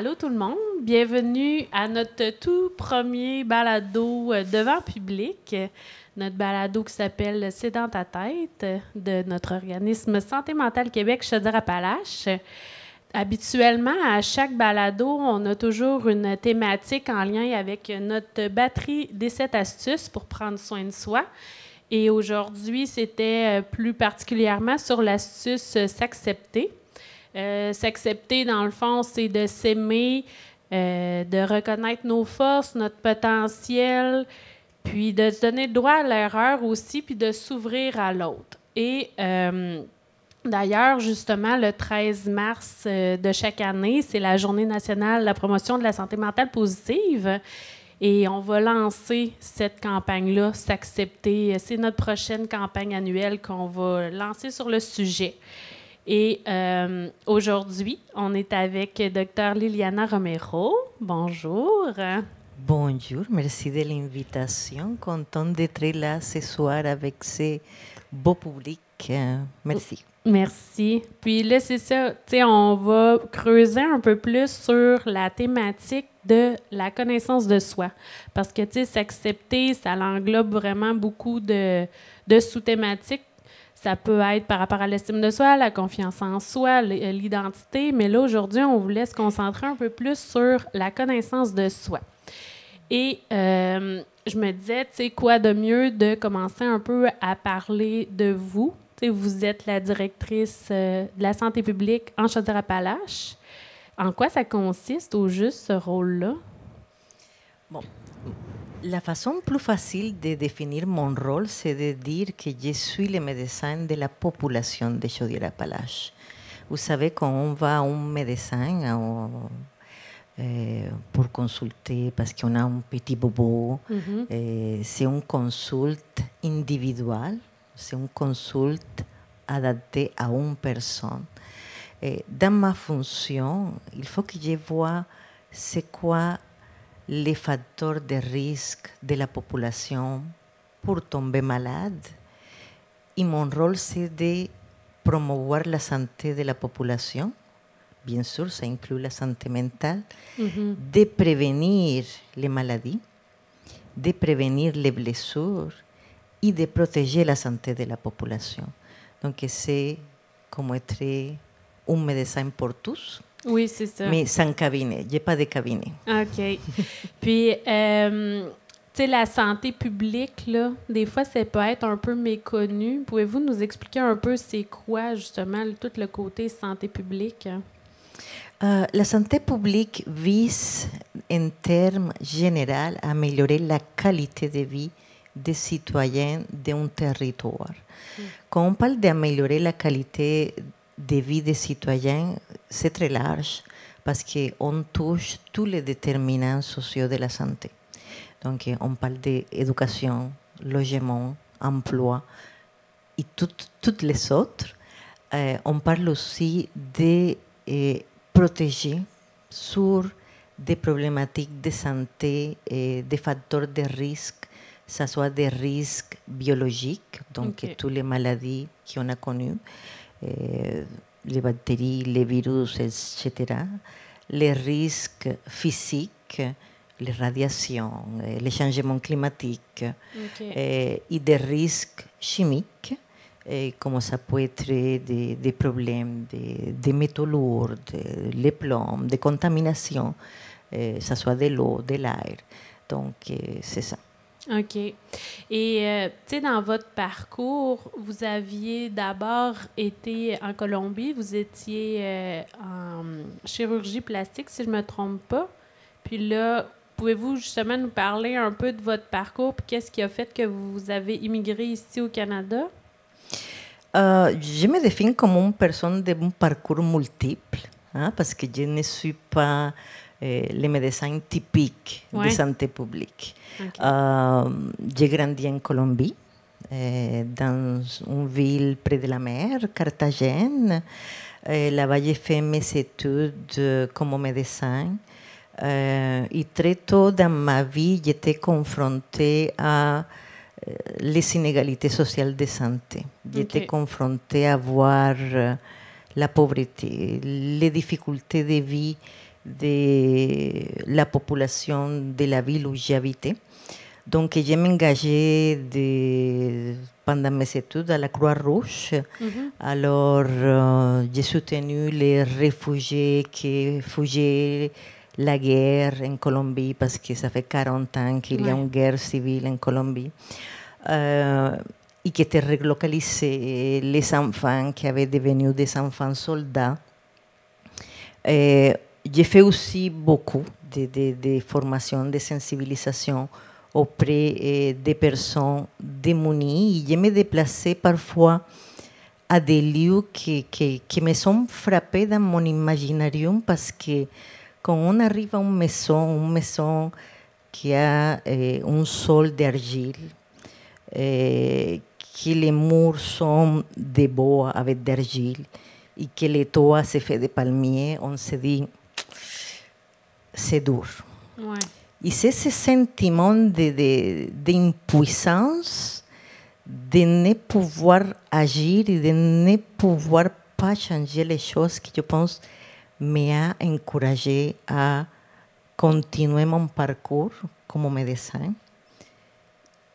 allô tout le monde, bienvenue à notre tout premier balado euh, devant public, notre balado qui s'appelle C'est dans ta tête de notre organisme Santé mentale Québec Chaudière-Appalaches. Habituellement, à chaque balado, on a toujours une thématique en lien avec notre batterie des 7 astuces pour prendre soin de soi. Et aujourd'hui, c'était euh, plus particulièrement sur l'astuce s'accepter. Euh, s'accepter, dans le fond, c'est de s'aimer, euh, de reconnaître nos forces, notre potentiel, puis de se donner le droit à l'erreur aussi, puis de s'ouvrir à l'autre. Et euh, d'ailleurs, justement, le 13 mars de chaque année, c'est la Journée nationale de la promotion de la santé mentale positive. Et on va lancer cette campagne-là, s'accepter. C'est notre prochaine campagne annuelle qu'on va lancer sur le sujet. Et euh, aujourd'hui, on est avec Dr. Liliana Romero. Bonjour. Bonjour, merci de l'invitation. Content d'être là ce soir avec ce beau public. Euh, merci. Merci. Puis là, c'est ça, tu sais, on va creuser un peu plus sur la thématique de la connaissance de soi. Parce que, tu sais, s'accepter, ça englobe vraiment beaucoup de, de sous-thématiques ça peut être par rapport à l'estime de soi, la confiance en soi, euh, l'identité, mais là, aujourd'hui, on voulait se concentrer un peu plus sur la connaissance de soi. Et euh, je me disais, tu sais, quoi de mieux de commencer un peu à parler de vous? Tu sais, vous êtes la directrice euh, de la santé publique en Chaudière-Appalaches. En quoi ça consiste au juste ce rôle-là? Bon, la façon plus facile de définir mon rôle, c'est de dire que je suis le médecin de la population de Chaudière-Appalaches. Vous savez, quand on va à un médecin euh, pour consulter parce qu'on a un petit bobo, mm -hmm. euh, c'est une consulte individuelle, c'est une consulte adaptée à une personne. Et dans ma fonction, il faut que je vois c'est quoi les facteurs de risque de la population pour tomber malade. Et mon rôle, c'est de promouvoir la santé de la population. Bien sûr, ça inclut la santé mentale, mm -hmm. de prévenir les maladies, de prévenir les blessures et de protéger la santé de la population. Donc, c'est comme être un médecin pour tous. Oui, c'est ça. Mais sans cabinet. Il n'y a pas de cabinet. OK. Puis, euh, tu sais, la santé publique, là, des fois, ça peut être un peu méconnu. Pouvez-vous nous expliquer un peu c'est quoi, justement, tout le côté santé publique? Euh, la santé publique vise, en termes généraux, à améliorer la qualité de vie des citoyens d'un territoire. Mm. Quand on parle d'améliorer la qualité de vie des citoyens, c'est très large parce qu'on touche tous les déterminants sociaux de la santé. Donc, on parle d'éducation, logement, emploi et toutes les autres. Euh, on parle aussi de euh, protéger sur des problématiques de santé et des facteurs de risque, que ce soit des risques biologiques, donc okay. toutes les maladies qu'on a connues, euh, les bactéries, les virus, etc., les risques physiques, les radiations, les changements climatiques et, des risques chimiques, et comme ça peut être des, des problèmes de, de métaux lourds, les plombs, de contamination, que ce soit de l'eau, de l'air. Donc, c'est ça. OK. Et, euh, tu sais, dans votre parcours, vous aviez d'abord été en Colombie, vous étiez euh, en chirurgie plastique, si je ne me trompe pas. Puis là, pouvez-vous justement nous parler un peu de votre parcours, puis qu'est-ce qui a fait que vous avez immigré ici au Canada? Euh, je me définis comme une personne d'un parcours multiple, hein, parce que je ne suis pas les médecins typiques Ouais. de santé publique. Euh, j'ai grandi en Colombie, eh, dans une ville près de la mer, Carthagène. Eh, Là-bas, j'ai fait mes études comme médecin. Euh, et très tôt dans ma vie, j'étais confrontée à euh, les inégalités sociales de santé. J'étais Ok. confrontée à voir euh, la pauvreté, les difficultés de vie de la population de la ville où j'habitais. Donc, je m'engageais de- pendant mes études à la Croix-Rouge. Alors, euh, j'ai soutenu les réfugiés qui fuyaient la guerre en Colombie parce que ça fait 40 ans qu'il y a une guerre civile en Colombie. Euh, et qui étaient relocalisés les enfants qui avaient devenu des enfants soldats. Euh, j'ai fait aussi beaucoup de, de, de formations de sensibilisation auprès euh, des personnes démunies. Je me déplaçais parfois à des lieux qui, qui, qui me sont frappés dans mon imaginarium parce que quand on arrive à une maison, une maison qui a euh, un sol d'argile, euh, que les murs sont de bois avec d'argile et que les toits se fait de palmiers, on se dit, c'est dur. Ouais. Et c'est ce sentiment de- de- d'impuissance de, ne pouvoir agir et de ne pouvoir pas changer les choses qui, je pense, m'a encouragé à continuer mon parcours comme médecin.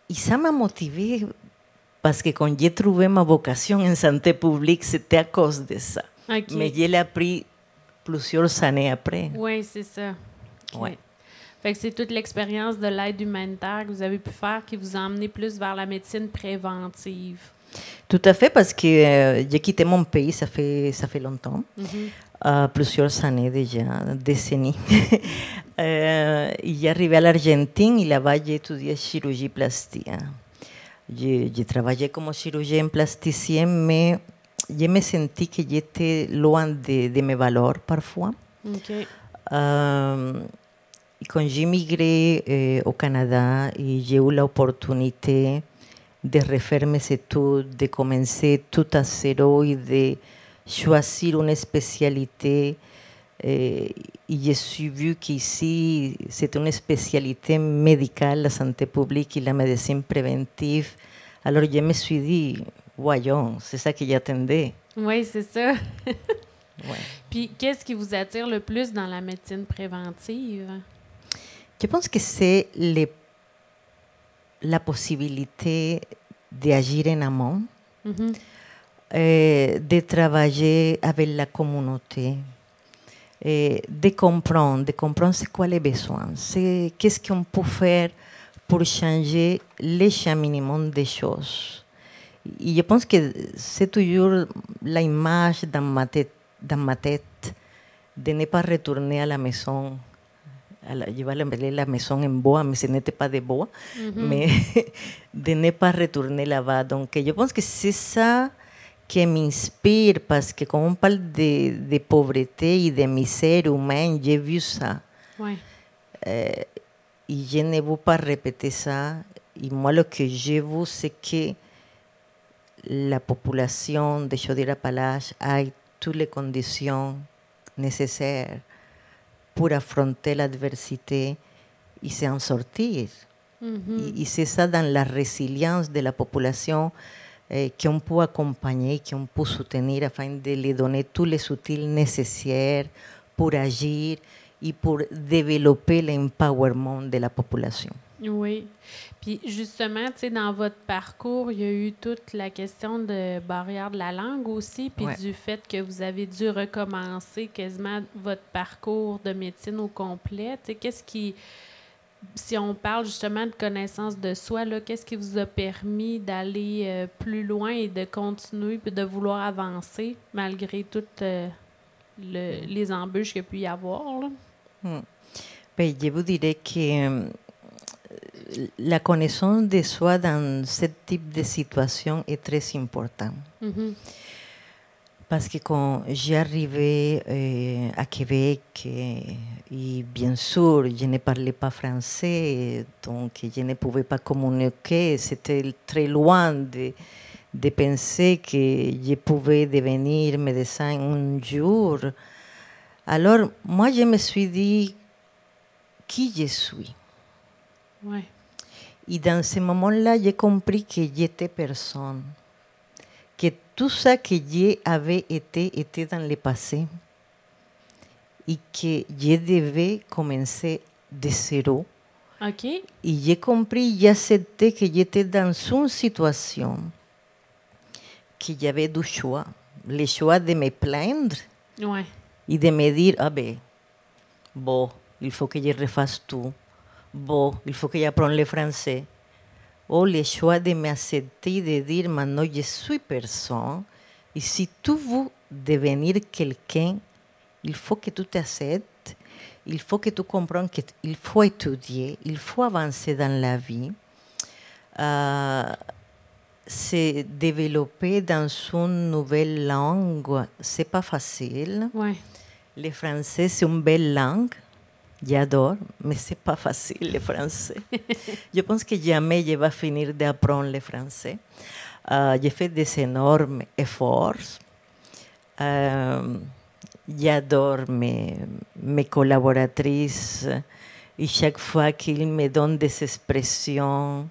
Et ça m'a motivé parce que quand j'ai trouvé ma vocation en santé publique, c'était à cause de ça. OK. Mais je l'ai appris plusieurs années après. Oui, c'est ça. OK. Ouais. Fait que c'est toute l'expérience de l'aide humanitaire que vous avez pu faire qui vous a emmené plus vers la médecine préventive. Tout à fait, parce que euh, j'ai quitté mon pays, ça fait, ça fait longtemps, Mhm. euh, plusieurs années déjà, décennies. euh, j'ai arrivé à l'Argentine et là-bas j'ai étudié chirurgie plastique. J'ai j'ai travaillé comme chirurgien plasticien, mais je me senti que j'étais loin de, de mes valeurs parfois. OK. Euh, et quand j'ai migré euh, au Canada et j'ai eu l'opportunité de refaire mes études, de commencer tout à zéro et de choisir une spécialité, euh, et j'ai su vu qu'ici, c'est une spécialité médicale, la santé publique et la médecine préventive. Alors je me suis dit, voyons, c'est ça que j'attendais. Oui, c'est ça. Ouais. Puis, qu'est-ce qui vous attire le plus dans la médecine préventive? Je pense que c'est la possibilité d'agir en amont, Mhm. euh, de travailler avec la communauté, euh, de comprendre, de comprendre c'est quoi les besoins, c'est qu'est-ce qu'on peut faire pour changer les cheminements des choses. Et je pense que c'est toujours l'image dans ma tête, dans ma tête de ne pas retourner à la maison. À la, je vais l'appeler la maison en bois, mais ce n'était pas de bois, mais de ne pas retourner là-bas. Donc, je pense que c'est ça qui m'inspire, parce que quand on parle de, de pauvreté et de misère humaine, j'ai vu ça. Oui. et je ne veux pas répéter ça. Et moi, ce que j'ai vu, c'est que la population de Chaudière-Appalaches a toutes les conditions nécessaires pour affronter l'adversité et s'en sortir. Mhm. Et, et c'est ça dans la résilience de la population eh, qu'on peut accompagner, qu'on peut soutenir afin de lui donner tous les outils nécessaires pour agir et pour développer l'empowerment de la population. Oui. Puis justement, tu sais, dans votre parcours, il y a eu toute la question de barrière de la langue aussi, puis Ouais. du fait que vous avez dû recommencer quasiment votre parcours de médecine au complet. Tu sais, qu'est-ce qui, si on parle justement de connaissance de soi, là, qu'est-ce qui vous a permis d'aller euh, plus loin et de continuer puis de vouloir avancer malgré toutes euh, le- les embûches qu'il y a pu y avoir? là? Ben, je vous dirais que euh, la connaissance de soi dans ce type de situation est très importante. Parce que quand j'arrivais euh, à Québec, euh, et bien sûr, je ne parlais pas français, donc je ne pouvais pas communiquer. C'était très loin de, de penser que je pouvais devenir médecin un jour. Alors, moi, je me suis dit qui je suis? Ouais. Et dans ce moment-là, j'ai compris que j'étais personne. Que tout ça que j'avais été était dans le passé. et que je devais commencer de zéro. OK. Et j'ai compris, j'ai accepté que j'étais dans une situation qu'il y avait du choix. Le choix de me plaindre Ouais. et de me dire, ah ben, bon, il faut que je refasse tout. Bon, il faut que j'apprenne le français. Ou le choix de m'accepter, de dire, maintenant, je suis personne. Et si tu veux devenir quelqu'un, il faut que tu t'acceptes. Il faut que tu comprennes qu'il faut étudier, il faut avancer dans la vie. Euh, se développer dans une nouvelle langue, c'est pas facile. Ouais. Le français, c'est une belle langue. J'adore, mais c'est pas facile le français. je pense que jamais je vais finir d'apprendre le français. Euh, j'ai fait des énormes efforts. Euh, j'adore mes, mes collaboratrices et chaque fois qu'ils me donnent des expressions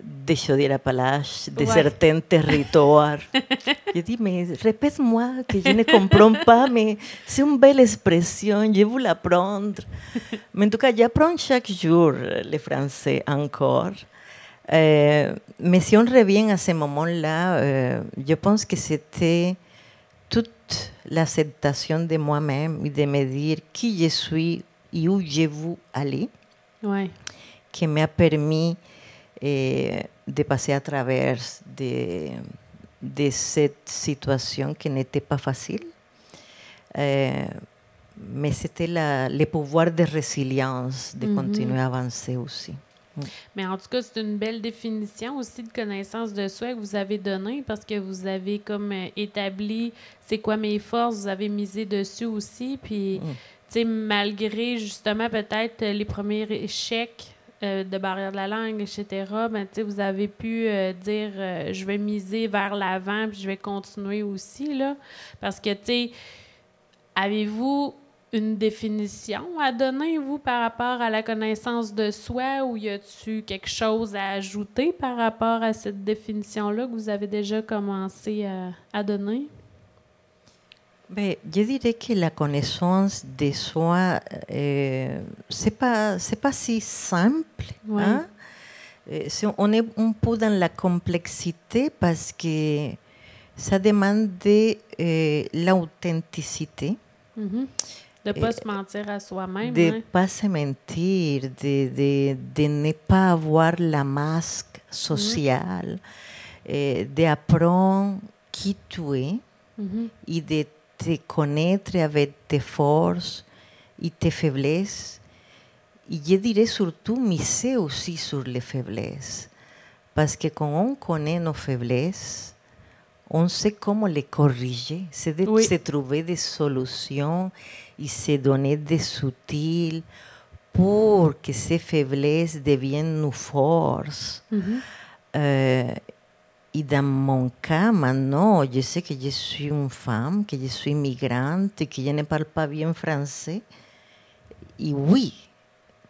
de Chaudière-Appalaches, de territoires. je dis, mais répète-moi que je ne comprends pas, mais c'est une belle expression, je veux l'apprendre. mais en tout cas, j'apprends chaque jour le français encore. Euh, mais si on revient à ce moment-là, euh, je pense que c'était toute l'acceptation de moi-même et de me dire qui je suis et où je veux aller Ouais. qui m'a permis eh, de passer à travers de, de cette situation qui n'était pas facile. Euh, mais c'était le pouvoir de résilience de continuer à avancer aussi. Mais en tout cas, c'est une belle définition aussi de connaissance de soi que vous avez donnée parce que vous avez comme euh, établi c'est quoi mes forces, vous avez misé dessus aussi. Puis, Mm. tu sais, malgré justement peut-être les premiers échecs euh, de barrière de la langue, etc., ben, vous avez pu euh, dire euh, je vais miser vers l'avant puis je vais continuer aussi. Là, parce que, tu avez-vous une définition à donner, vous, par rapport à la connaissance de soi, ou y a-tu quelque chose à ajouter par rapport à cette définition-là que vous avez déjà commencé à donner? Ben, je dirais que la connaissance de soi, euh, c'est pas c'est pas si simple. Ouais. hein. C'est- on est un peu dans la complexité parce que ça demande de, euh, l'authenticité, Mhm. De ne pas se mentir à soi-même. de hein? pas se mentir, de, de, de ne pas avoir la masque sociale, euh, d'apprendre qui tu es Mhm. et de te connaître avec tes forces et tes faiblesses. Et je dirais surtout miser aussi sur les faiblesses. Parce que quand on connaît nos faiblesses, on sait comment les corriger. C'est de Oui. se trouver des solutions et se donner des outils pour que ces faiblesses deviennent nos forces. Mhm. Euh, et dans mon cas, maintenant, je sais que je suis une femme, que je suis migrante que je ne parle pas bien français. Et oui,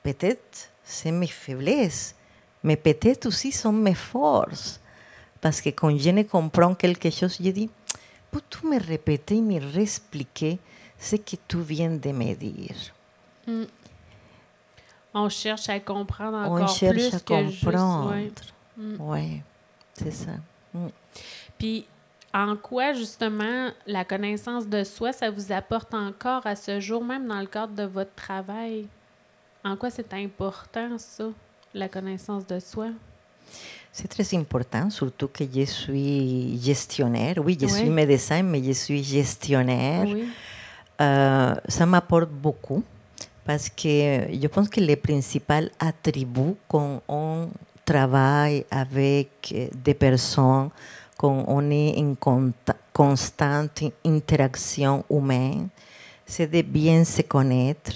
peut-être c'est mes faiblesses, mais peut-être aussi sont mes forces. Parce que quand je ne comprends quelque chose, je dis, peux-tu me répéter, me réexpliquer ce que tu viens de me dire? Mm. On cherche à comprendre On encore cherche plus à que juste... comprendre. ouais. Mm. Oui, c'est ça. Mm. Puis, en quoi, justement, la connaissance de soi, ça vous apporte encore à ce jour, même dans le cadre de votre travail? En quoi c'est important, ça, la connaissance de soi? C'est très important, surtout que je suis gestionnaire. Oui, je suis médecin, mais je suis gestionnaire. Oui. Euh, ça m'apporte beaucoup parce que je pense que le principal attribut quand on travaille avec euh, des personnes, quand on est en constante interaction humaine, c'est de bien se connaître,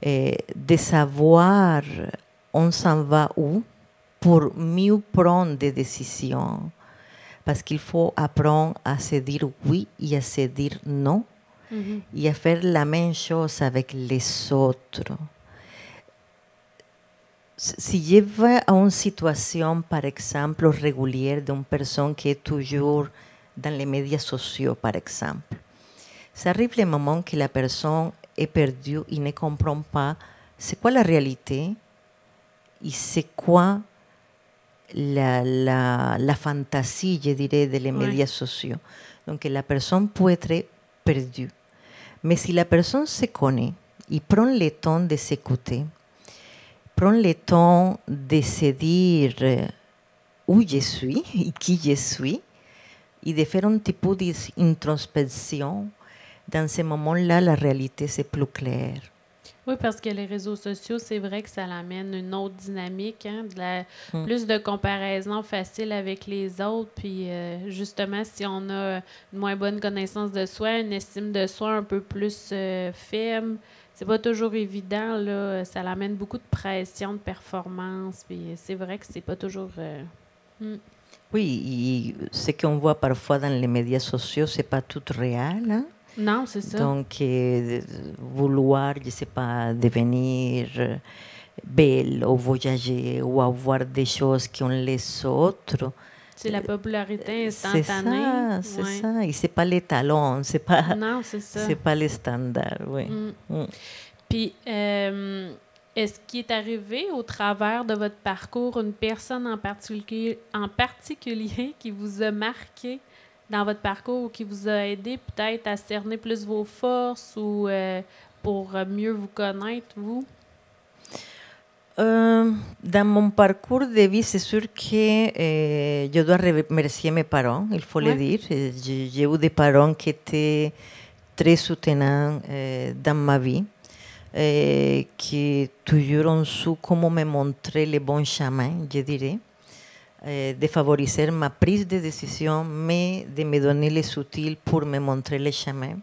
et de savoir on s'en va où pour mieux prendre des décisions. Parce qu'il faut apprendre à se dire oui et à se dire non et à faire la même chose avec les autres. Si je vais à une situation, par exemple, régulière d'une personne qui est toujours dans les médias sociaux, par exemple, ça arrive le moment que la personne est perdue, il ne comprend pas c'est quoi la réalité et c'est quoi la, la, la, fantaisie, je dirais, des Ouais. médias sociaux. Donc la personne peut être perdue. Mais si la personne se connaît, il prend le temps de s'écouter, prend le temps de se dire où je suis et qui je suis, et de faire un petit peu d'introspection, dans ce moment-là, la réalité, c'est plus clair. Oui, parce que les réseaux sociaux, c'est vrai que ça amène une autre dynamique, hein, de la, Mm. plus de comparaison facile avec les autres. Puis euh, justement, si on a une moins bonne connaissance de soi, une estime de soi un peu plus euh, faible, c'est pas toujours évident. Là, ça amène beaucoup de pression, de performance. Puis c'est vrai que c'est pas toujours. euh, mm. Oui, et ce qu'on voit parfois dans les médias sociaux, c'est pas tout réel. hein. Non, c'est ça. Donc, euh, vouloir, je sais pas, devenir euh, belle ou voyager ou avoir des choses qu'ont les autres. C'est la popularité C'est instantanée. ça, c'est ça. Et c'est pas les talons, c'est pas, Non, c'est ça. c'est pas les standards, oui. Mm. Mm. Puis, euh, est-ce qu'il est arrivé au travers de votre parcours une personne en particulier, en particulier qui vous a marqué dans votre parcours ou qui vous a aidé peut-être à cerner plus vos forces ou euh, pour mieux vous connaître, vous? Euh, dans mon parcours de vie, c'est sûr que euh, je dois remercier mes parents, il faut Ouais. le dire. Euh, J'ai eu des parents qui étaient très soutenants euh, dans ma vie, euh, qui toujours ont su comment me montrer le bon chemin, je dirais, euh, de favoriser ma prise de décision, mais de me donner les outils pour me montrer le chemin.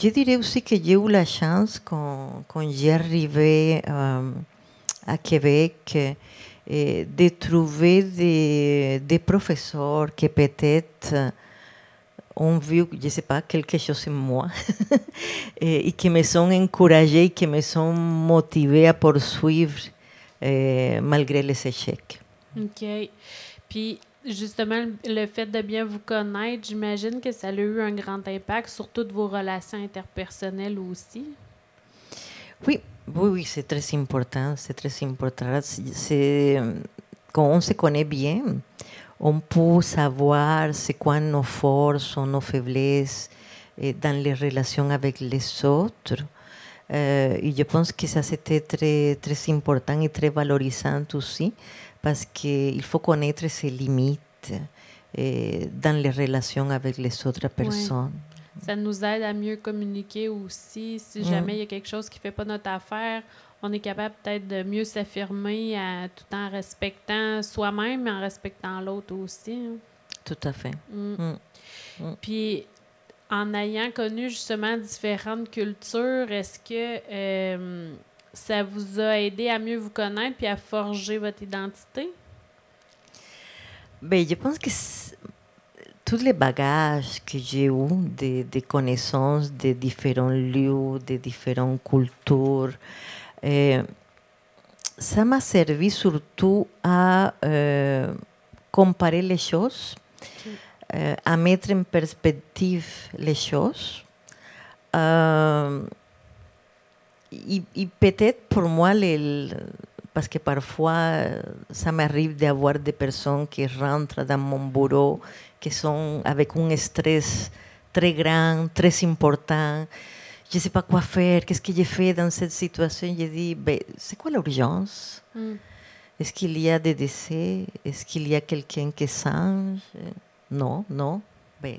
Je dirais aussi que j'ai eu la chance quand, quand arrivé euh, à Québec de trouver des, professeurs qui peut-être euh, ont vu, je ne sais pas, quelque chose en moi et, et qui me sont encouragés, qui me sont motivés à poursuivre euh, malgré les échecs. OK. Puis, justement, le- fait de bien vous connaître, j'imagine que ça a eu un grand impact sur toutes vos relations interpersonnelles aussi. Oui, oui, oui, c'est très important, c'est très important. C'est- quand on se connaît bien, on peut savoir c'est quoi nos forces nos faiblesses dans les relations avec les autres. Euh, et je pense que ça c'était très, très important et très valorisant aussi parce qu'il faut connaître ses limites eh, dans les relations avec les autres personnes. Ça nous aide à mieux communiquer aussi. Si Mm. jamais il y a quelque chose qui ne fait pas notre affaire, on est capable peut-être de mieux s'affirmer tout en respectant soi-même et en respectant l'autre aussi. hein. Tout à fait. Mm. Mm. Puis, en ayant connu justement différentes cultures, est-ce que euh, ça vous a aidé à mieux vous connaître puis à forger votre identité? Ben, je pense que tous les bagages que j'ai eu de, de connaissances de différents lieux, de différentes cultures, euh, ça m'a servi surtout à euh, comparer les choses, euh, à mettre en perspective les choses. Et, et peut-être pour moi, les- parce que parfois euh, ça m'arrive d'avoir des personnes qui rentrent dans mon bureau qui sont avec un stress très grand, très important. Je ne sais pas quoi faire, qu'est-ce que j'ai fait dans cette situation? Je dis, ben, c'est quoi l'urgence? Mm. Est-ce qu'il y a des décès? Est-ce qu'il y a quelqu'un qui change? Non, non. Ben,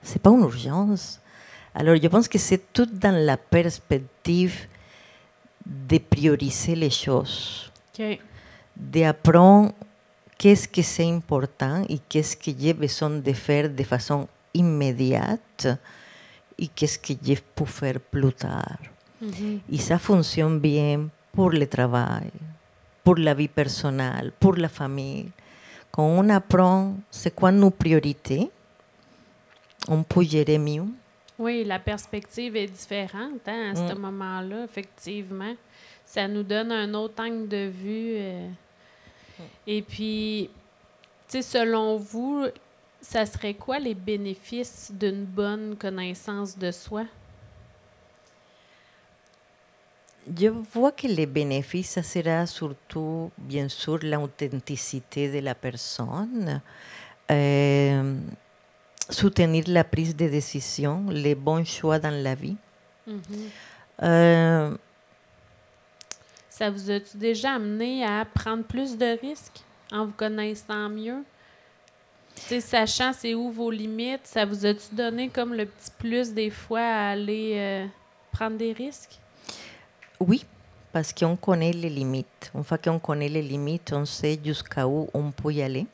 c'est pas une urgence. Alors, je pense que c'est tout dans la perspective de prioriser les choses OK. d'apprendre qu'est-ce que c'est important et qu'est-ce que j'ai besoin de faire de façon immédiate et qu'est-ce que je peux faire plus tard. Mhm. Et ça fonctionne bien pour le travail, pour la vie personnelle, pour la famille. Quand on apprend c'est quoi nos priorités, on peut gérer mieux. Oui, la perspective est différente hein, à ce Mm. moment-là, effectivement. Ça nous donne un autre angle de vue. euh. Et puis, tu sais, selon vous, Ça serait quoi les bénéfices d'une bonne connaissance de soi? Je vois que les bénéfices, ça sera surtout, bien sûr, l'authenticité de la personne, euh, soutenir la prise de décision, les bons choix dans la vie. Euh, ça vous a-tu déjà amené à prendre plus de risques en vous connaissant mieux? sais, sachant c'est où vos limites, ça vous a-tu donné comme le petit plus des fois à aller euh, prendre des risques? Oui, parce qu'on connaît les limites. Une fois qu'on connaît les limites, on sait jusqu'à où on peut y aller.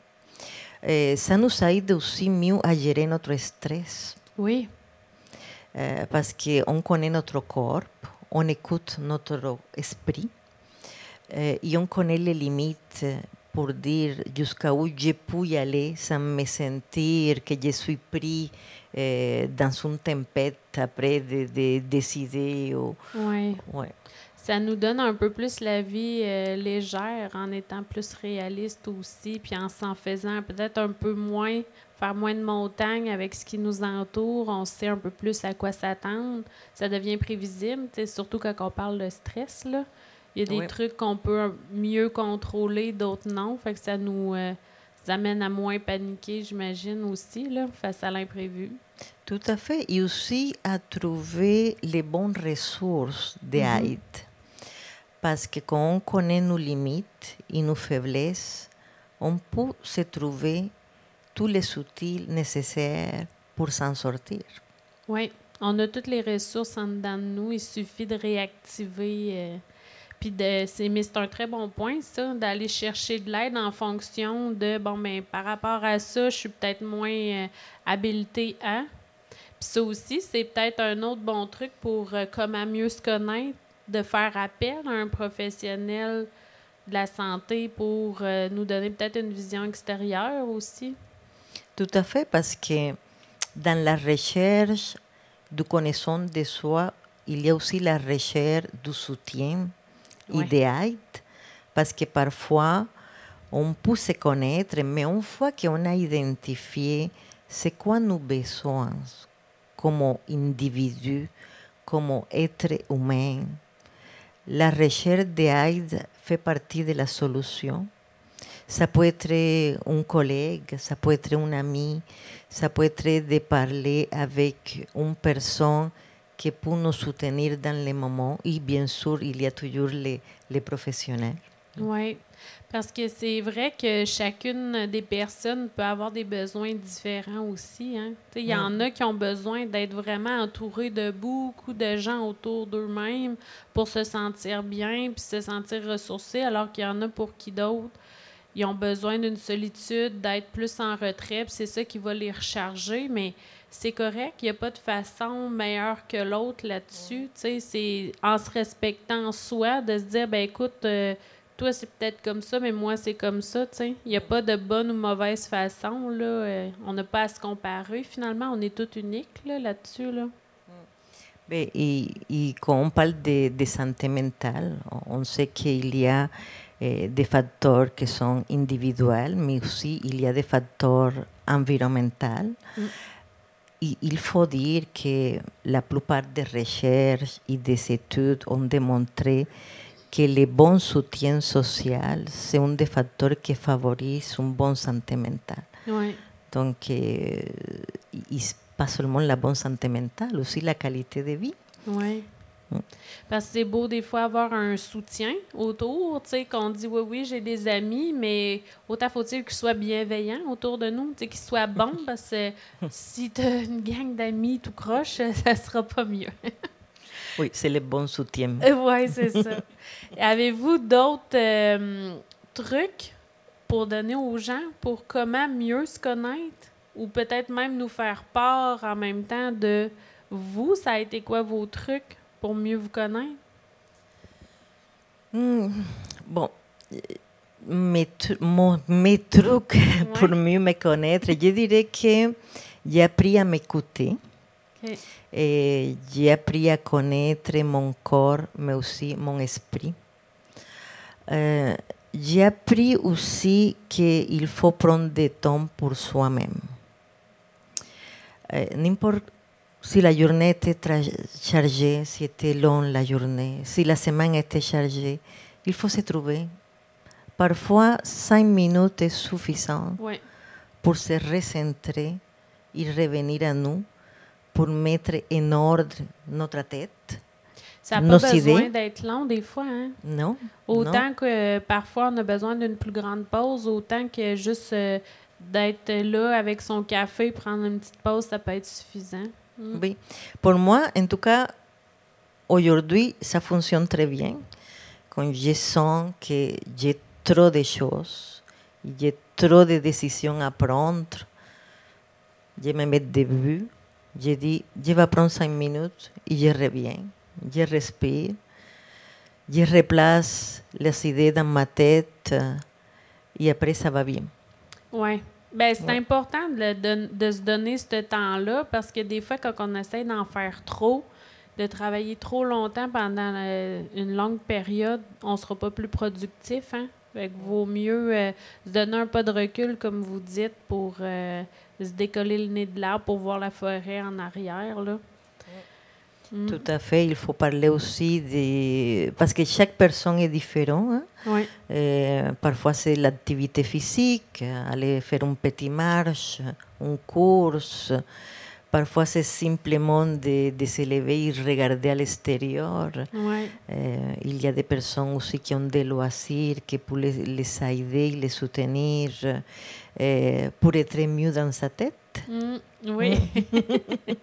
Et ça nous aide aussi mieux à gérer notre stress. Oui. Euh, parce qu'on connaît notre corps, on écoute notre esprit euh, et on connaît les limites pour dire jusqu'à où je peux y aller sans me sentir que je suis pris euh, dans une tempête après de, de décider. Ou, oui. Ouais. Ça nous donne un peu plus la vie euh, légère en étant plus réaliste aussi, puis en s'en faisant peut-être un peu moins, faire moins de montagnes avec ce qui nous entoure. On sait un peu plus à quoi s'attendre. Ça devient prévisible, surtout quand on parle de stress. Là. Il y a des Oui. trucs qu'on peut mieux contrôler, d'autres non. Fait que ça nous euh, amène à moins paniquer, j'imagine, aussi, là, face à l'imprévu. Tout à fait. Et aussi à trouver les bonnes ressources d'aide. Parce que quand on connaît nos limites et nos faiblesses, on peut se trouver tous les outils nécessaires pour s'en sortir. Oui, on a toutes les ressources en dedans de nous. Il suffit de réactiver. euh, puis c'est, mais c'est un très bon point, ça, d'aller chercher de l'aide en fonction de, bon, ben, par rapport à ça, je suis peut-être moins euh, habilitée à. Puis ça aussi, c'est peut-être un autre bon truc pour euh, comment mieux se connaître, de faire appel à un professionnel de la santé pour euh, nous donner peut-être une vision extérieure aussi? Tout à fait, parce que dans la recherche de connaissance de soi, il y a aussi la recherche du soutien Ouais. d'aide, parce que parfois, on peut se connaître, mais une fois qu'on a identifié c'est quoi nos besoins comme individu, comme être humain, la recherche d'aide fait partie de la solution. Ça peut être un collègue, ça peut être un ami, ça peut être de parler avec une personne qui peut nous soutenir dans les moments. Et bien sûr, il y a toujours les, les professionnels. Parce que c'est vrai que chacune des personnes peut avoir des besoins différents aussi. hein. Il y en a qui ont besoin d'être vraiment entourés de beaucoup de gens autour d'eux-mêmes pour se sentir bien puis se sentir ressourcés, alors qu'il y en a pour qui d'autres, ils ont besoin d'une solitude, d'être plus en retrait, puis c'est ça qui va les recharger, mais c'est correct, il n'y a pas de façon meilleure que l'autre là-dessus. C'est en se respectant soi de se dire, ben écoute, euh, toi c'est peut-être comme ça, mais moi c'est comme ça. tu sais. Il n'y a pas de bonne ou mauvaise façon. Là. euh, on n'a pas à se comparer. Finalement, on est tous uniques là, là-dessus. Là. Et, et quand on parle de, de santé mentale, on sait qu'il y a eh, des facteurs qui sont individuels, mais aussi il y a des facteurs environnementaux. Et il faut dire que la plupart des recherches et des études ont démontré que le bon soutien social, c'est un des facteurs qui favorise une bonne santé mentale. Ouais. Donc, euh, pas seulement la bonne santé mentale, aussi la qualité de vie. Oui. Mm. Parce que c'est beau des fois avoir un soutien autour, tu sais, qu'on dit oui, oui, j'ai des amis, mais autant faut-il qu'ils soient bienveillants autour de nous, tu sais, qu'ils soient bons, parce que si tu as une gang d'amis tout croche, ça sera pas mieux. Oui, c'est le bon soutien. oui, c'est ça. Avez-vous d'autres euh, trucs pour donner aux gens pour comment mieux se connaître ou peut-être même nous faire part en même temps de vous, ça a été quoi vos trucs pour mieux vous connaître? Hmm, Bon, euh, mes, tru- mon- mes trucs pour mieux me connaître, je dirais que j'ai appris à m'écouter. Et j'ai appris à connaître mon corps, mais aussi mon esprit. Euh, j'ai appris aussi qu'il faut prendre du temps pour soi-même. euh, n'importe si la journée était chargée, si était longue la journée, si la semaine était chargée, il faut se trouver. Parfois, cinq minutes est suffisant Oui. pour se recentrer et revenir à nous, pour mettre en ordre notre tête. Ça n'a pas besoin d'être long des fois. Hein? Non? Autant que euh, parfois on a besoin d'une plus grande pause, autant que juste euh, d'être là avec son café, prendre une petite pause, ça peut être suffisant. Mm. Oui. Pour moi, en tout cas, aujourd'hui, ça fonctionne très bien. Quand je sens que j'ai trop de choses, j'ai trop de décisions à prendre, je me mets debout, je dis, je vais prendre cinq minutes et je reviens. Je respire, je replace les idées dans ma tête et après, ça va bien. Oui. Ben, c'est Ouais. important de se donner ce temps-là parce que des fois, quand on essaie d'en faire trop, de travailler trop longtemps pendant euh, une longue période, on ne sera pas plus productif. Hein? Fait que vaut mieux euh, se donner un pas de recul, comme vous dites, pour euh, se décoller le nez de l'arbre pour voir la forêt en arrière. Là. Mm. Tout à fait. Il faut parler aussi de... Parce que chaque personne est différente. hein. Oui. Euh, parfois, c'est l'activité physique, aller faire une petite marche, une course. Parfois, c'est simplement de, de se lever et regarder à l'extérieur. Ouais. Euh, il y a des personnes aussi qui ont des loisirs, qui peuvent les, les aider, les soutenir euh, pour être mieux dans sa tête. Mm, oui.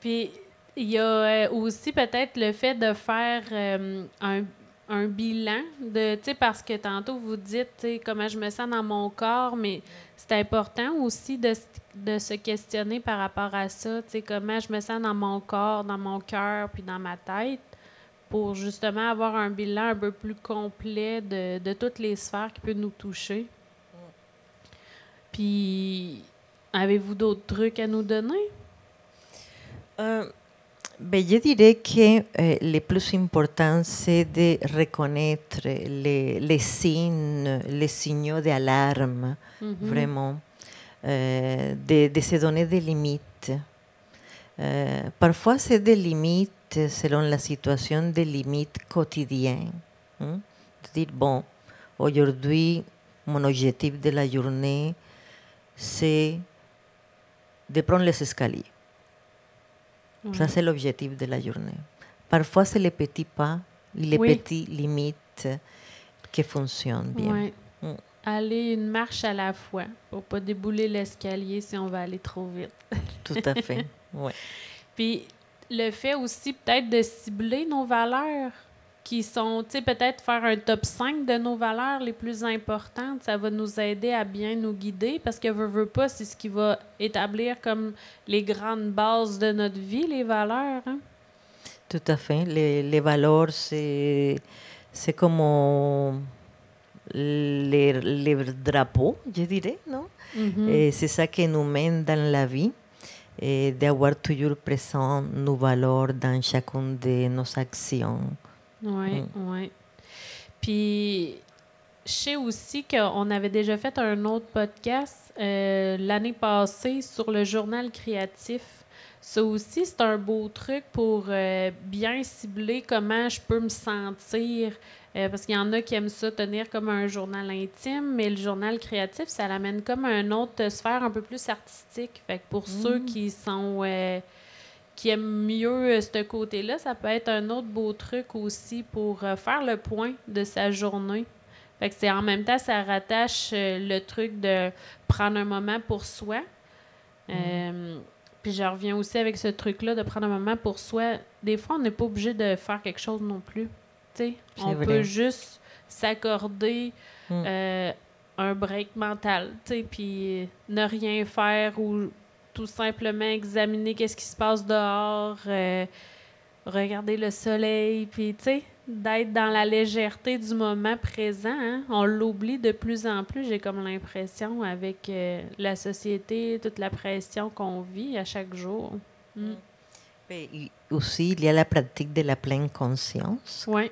Puis, il y a euh, aussi peut-être le fait de faire euh, un, un bilan, de, tu sais, parce que tantôt vous dites comment je me sens dans mon corps, mais c'est important aussi de, de se questionner par rapport à ça, tu sais, comment je me sens dans mon corps, dans mon cœur, puis dans ma tête, pour justement avoir un bilan un peu plus complet de, de toutes les sphères qui peuvent nous toucher. Puis, avez-vous d'autres trucs à nous donner? Euh, ben, je dirais que euh, le plus important, c'est de reconnaître les, les signes, les signaux d'alarme, Mhm. vraiment, euh, de, de se donner des limites. Parfois, c'est des limites selon la situation, des limites quotidiennes. hein. De dire, bon, aujourd'hui, mon objectif de la journée, c'est de prendre les escaliers. Ça, Ouais. c'est l'objectif de la journée. Parfois, c'est les petits pas les Oui. petites limites qui fonctionnent bien. Aller une marche à la fois pour pas débouler l'escalier si on va aller trop vite. Tout à fait. Ouais. Puis le fait aussi peut-être de cibler nos valeurs qui sont, tu sais, peut-être faire un top 5 de nos valeurs les plus importantes, ça va nous aider à bien nous guider parce que veut, veut pas, c'est ce qui va établir comme les grandes bases de notre vie, les valeurs. hein. Tout à fait. Les, les valeurs, c'est, c'est comme les, les drapeaux, je dirais, non? Et c'est ça qui nous mène dans la vie, et d'avoir toujours présent nos valeurs dans chacune de nos actions. Oui, Mm. oui. Puis, je sais aussi qu'on avait déjà fait un autre podcast euh, l'année passée sur le journal créatif. Ça aussi, c'est un beau truc pour euh, bien cibler comment je peux me sentir. Euh, parce qu'il y en a qui aiment ça tenir comme un journal intime, mais le journal créatif, ça l'amène comme à une autre sphère un peu plus artistique. Fait que pour ceux qui sont euh, qui aiment mieux euh, ce côté-là, ça peut être un autre beau truc aussi pour faire le point de sa journée. Fait que c'est en même temps, ça rattache le truc de prendre un moment pour soi. Euh, puis je reviens aussi avec ce truc-là de prendre un moment pour soi. Des fois, on n'est pas obligé de faire quelque chose non plus. Sais, on vrai. peut juste s'accorder Mm. euh, un break mental, tu sais, puis ne rien faire ou tout simplement examiner qu'est-ce qui se passe dehors, euh, regarder le soleil, puis tu sais, d'être dans la légèreté du moment présent. hein. On l'oublie de plus en plus, j'ai comme l'impression, avec euh, la société, toute la pression qu'on vit à chaque jour. Mm. Et aussi, il y a la pratique de la pleine conscience. Ouais.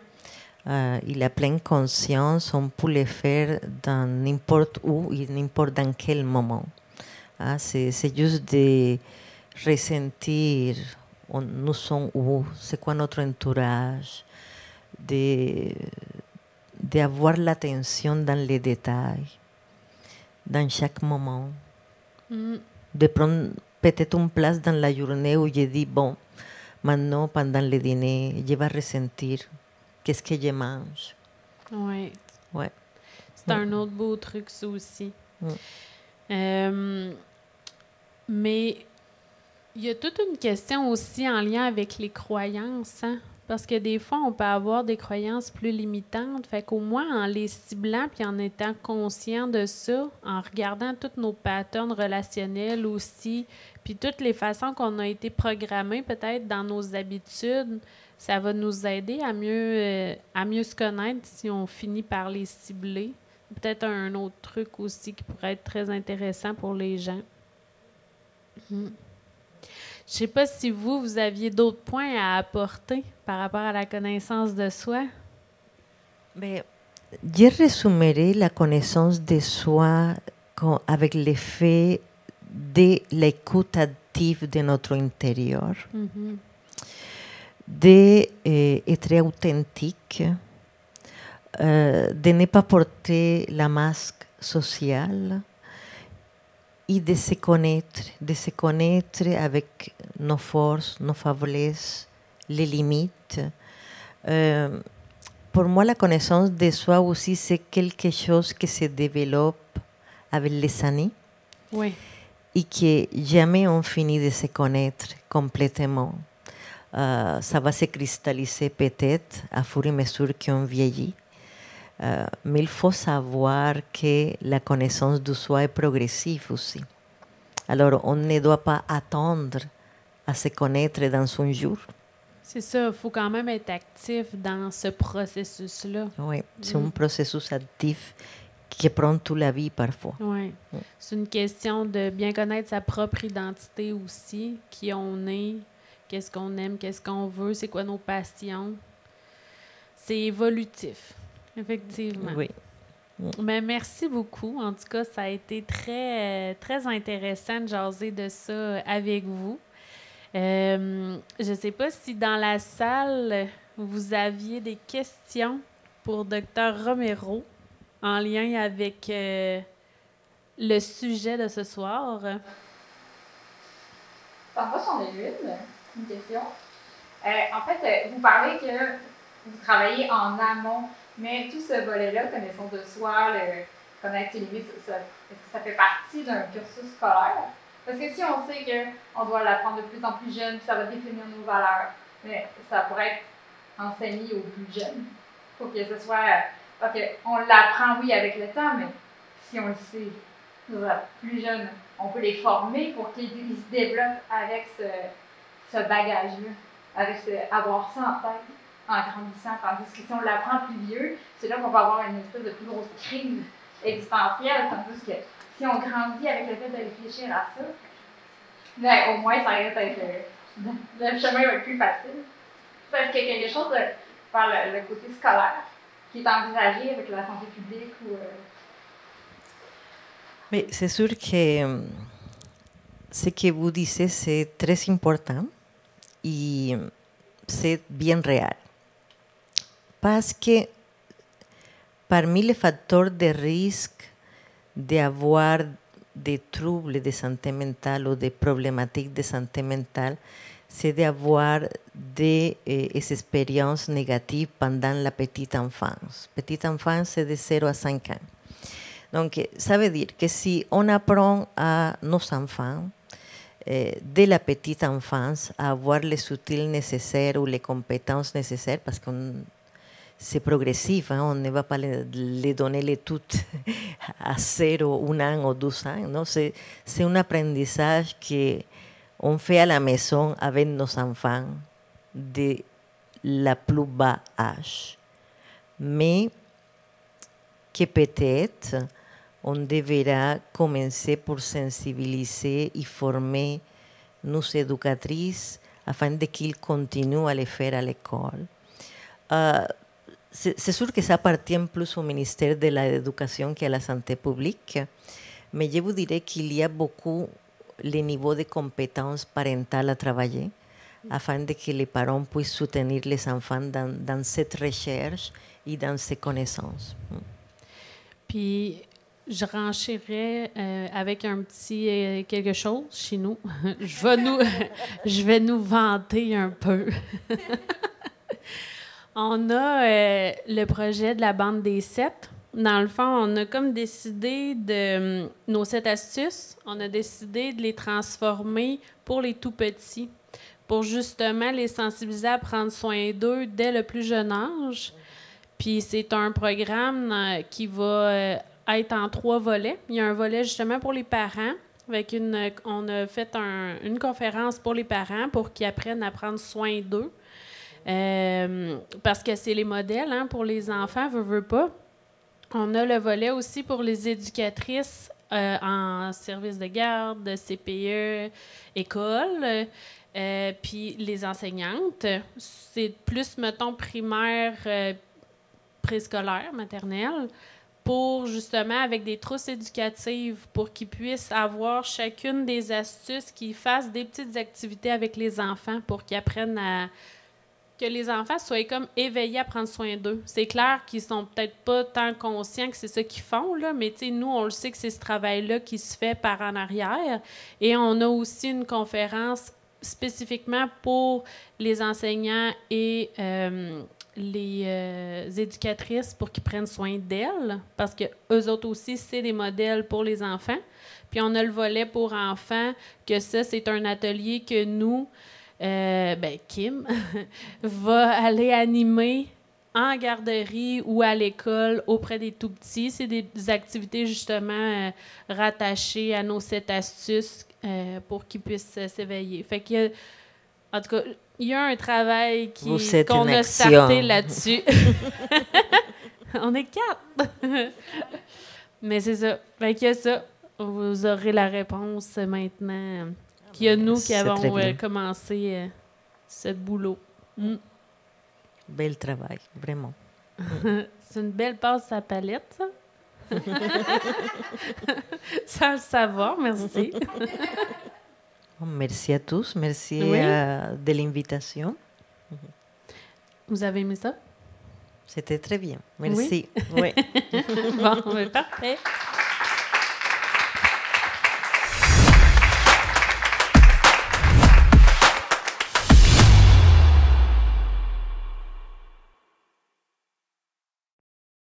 Euh, et la pleine conscience, on peut le faire dans n'importe où et n'importe dans quel moment. Ah, c'est juste de, ressentir nous sommes où, c'est quoi notre entourage, d'avoir de, l'attention dans les détails, dans chaque moment, mm. de prendre peut-être une place dans la journée où je dis, bon, maintenant, pendant le dîner, je vais ressentir qu'est-ce que je mange. Oui. Ouais. C'est un autre beau truc, ça aussi. Euh, mais il y a toute une question aussi en lien avec les croyances, hein? parce que des fois, on peut avoir des croyances plus limitantes. Fait qu'au moins, en les ciblant puis en étant conscient de ça, en regardant tous nos patterns relationnels aussi, puis toutes les façons qu'on a été programmés peut-être dans nos habitudes, ça va nous aider à mieux, euh, à mieux se connaître si on finit par les cibler. Peut-être un autre truc aussi qui pourrait être très intéressant pour les gens. Hmm. Je sais pas si vous, vous aviez d'autres points à apporter par rapport à la connaissance de soi. Mais je résumerai la connaissance de soi avec l'effet de l'écoute active de notre intérieur, mm-hmm. d'être eh, authentique, euh, de ne pas porter la masque sociale, et de se connaître, de se connaître avec nos forces, nos faiblesses, les limites. Euh, pour moi, la connaissance de soi aussi, c'est quelque chose qui se développe avec les années. Oui. Et que jamais on finit de se connaître complètement. Euh, ça va se cristalliser peut-être à fur et à mesure qu'on vieillit. Euh, mais il faut savoir que la connaissance de soi est progressive aussi. Alors, on ne doit pas attendre à se connaître dans un jour. C'est ça, il faut quand même être actif dans ce processus-là. Oui, c'est un mm. processus actif qui prend toute la vie parfois. Oui. Mm. C'est une question de bien connaître sa propre identité aussi, qui on est, qu'est-ce qu'on aime, qu'est-ce qu'on veut, c'est quoi nos passions. C'est évolutif. Effectivement. Oui. Mais merci beaucoup. En tout cas, ça a été très, très intéressant de jaser de ça avec vous. Euh, je ne sais pas si dans la salle, vous aviez des questions pour Dr. Romero en lien avec euh, le sujet de ce soir. Parfois, j'en ai une, une question. Euh, en fait, vous parlez que vous travaillez en amont mais tout ce volet-là, connaissance de soi, le, connaître est-ce que ça fait partie d'un cursus scolaire? Parce que si on sait qu'on doit l'apprendre de plus en plus jeune, ça va définir nos valeurs, mais ça pourrait être enseigné aux plus jeunes. pour que ce soit. Parce qu'on l'apprend, oui, avec le temps, mais si on le sait, plus jeunes, on peut les former pour qu'ils se développent avec ce, bagage-là, avec avoir ça en tête en grandissant. Tandis que si on l'apprend plus vieux, c'est là qu'on va avoir une espèce de plus grosse crise existentielle. Tandis que si on grandit avec le fait de réfléchir à ça, ben, au moins, ça risque d'être. Euh, le chemin être plus facile. Y a quelque chose de, par le, côté scolaire? Qui est envisagé la santé publique ou. Euh? Mais c'est sûr que euh, ce que vous disiez, c'est très important et c'est bien réel. Parce que parmi les facteurs de risque d'avoir des troubles de santé mentale ou des problématiques de santé mentale, c'est d'avoir des eh, expériences négatives pendant la petite enfance. Petite enfance, c'est de 0 à 5 ans. Donc, ça veut que si on apprend à nos enfants, eh, dès la petite enfance, à avoir les outils nécessaires ou les compétences nécessaires, parce qu'on c'est progressif, hein. on pas les, donner les toutes à zéro, un an ou deux ans. Non? C'est, un apprentissage qu'on fait à la maison avec nos enfants de la plus bas âge. Mais que peut-être on devra commencer pour sensibiliser et former nos éducatrices afin de qu'ils continuent à le faire à l'école. Uh, c'est sûr que ça appartient plus au ministère de l'Éducation qu'à la santé publique, mais je vous dirais qu'il y a beaucoup les niveaux de compétences parentales à travailler afin de que les parents puissent soutenir les enfants dans, dans cette recherche et dans ces connaissances. Puis, je renchirais euh, avec un petit euh, quelque chose chez nous. je, vais nous je vais nous vanter un peu. on a euh, le projet de la bande des sept. Dans le fond, on a comme décidé de nos sept astuces, on a décidé de les transformer pour les tout petits, pour justement les sensibiliser à prendre soin d'eux dès le plus jeune âge. Puis c'est un programme qui va être en trois volets. Il y a un volet justement pour les parents. Avec une, on a fait une conférence pour les parents pour qu'ils apprennent à prendre soin d'eux. Euh, parce que c'est les modèles hein, pour les enfants, veut, veut pas. On a le volet aussi pour les éducatrices euh, en service de garde, CPE, école. Euh, puis les enseignantes, c'est plus, mettons, primaire, préscolaire, maternelle pour justement avec des trousses éducatives pour qu'ils puissent avoir chacune des astuces, qu'ils fassent des petites activités avec les enfants pour qu'ils apprennent à que les enfants soient comme éveillés à prendre soin d'eux. C'est clair qu'ils sont peut-être pas tant conscients que c'est ça qu'ils font, là, mais nous, on le sait que c'est ce travail-là qui se fait par en arrière. Et on a aussi une conférence spécifiquement pour les enseignants et euh, les euh, éducatrices pour qu'ils prennent soin d'elles, parce que eux autres aussi, c'est des modèles pour les enfants. Puis on a le volet pour enfants, que ça, c'est un atelier que nous, euh, ben, Kim, va aller animer en garderie ou à l'école auprès des tout petits. C'est des activités justement euh, rattachées à nos sept astuces pour qu'ils puissent s'éveiller. Fait que, en tout cas, il y a un travail qui qu'on a starté là-dessus. On est quatre. Mais c'est ça. Fait a ça. Vous aurez la réponse maintenant. Qu'il y a nous qui avons euh, commencé euh, ce boulot. Mm. Bel travail, vraiment. c'est une belle passe à palette, ça. Sans le savoir, merci. Merci à tous, merci euh, de l'invitation. Vous avez aimé ça? C'était très bien, merci. Oui. bon, parfait.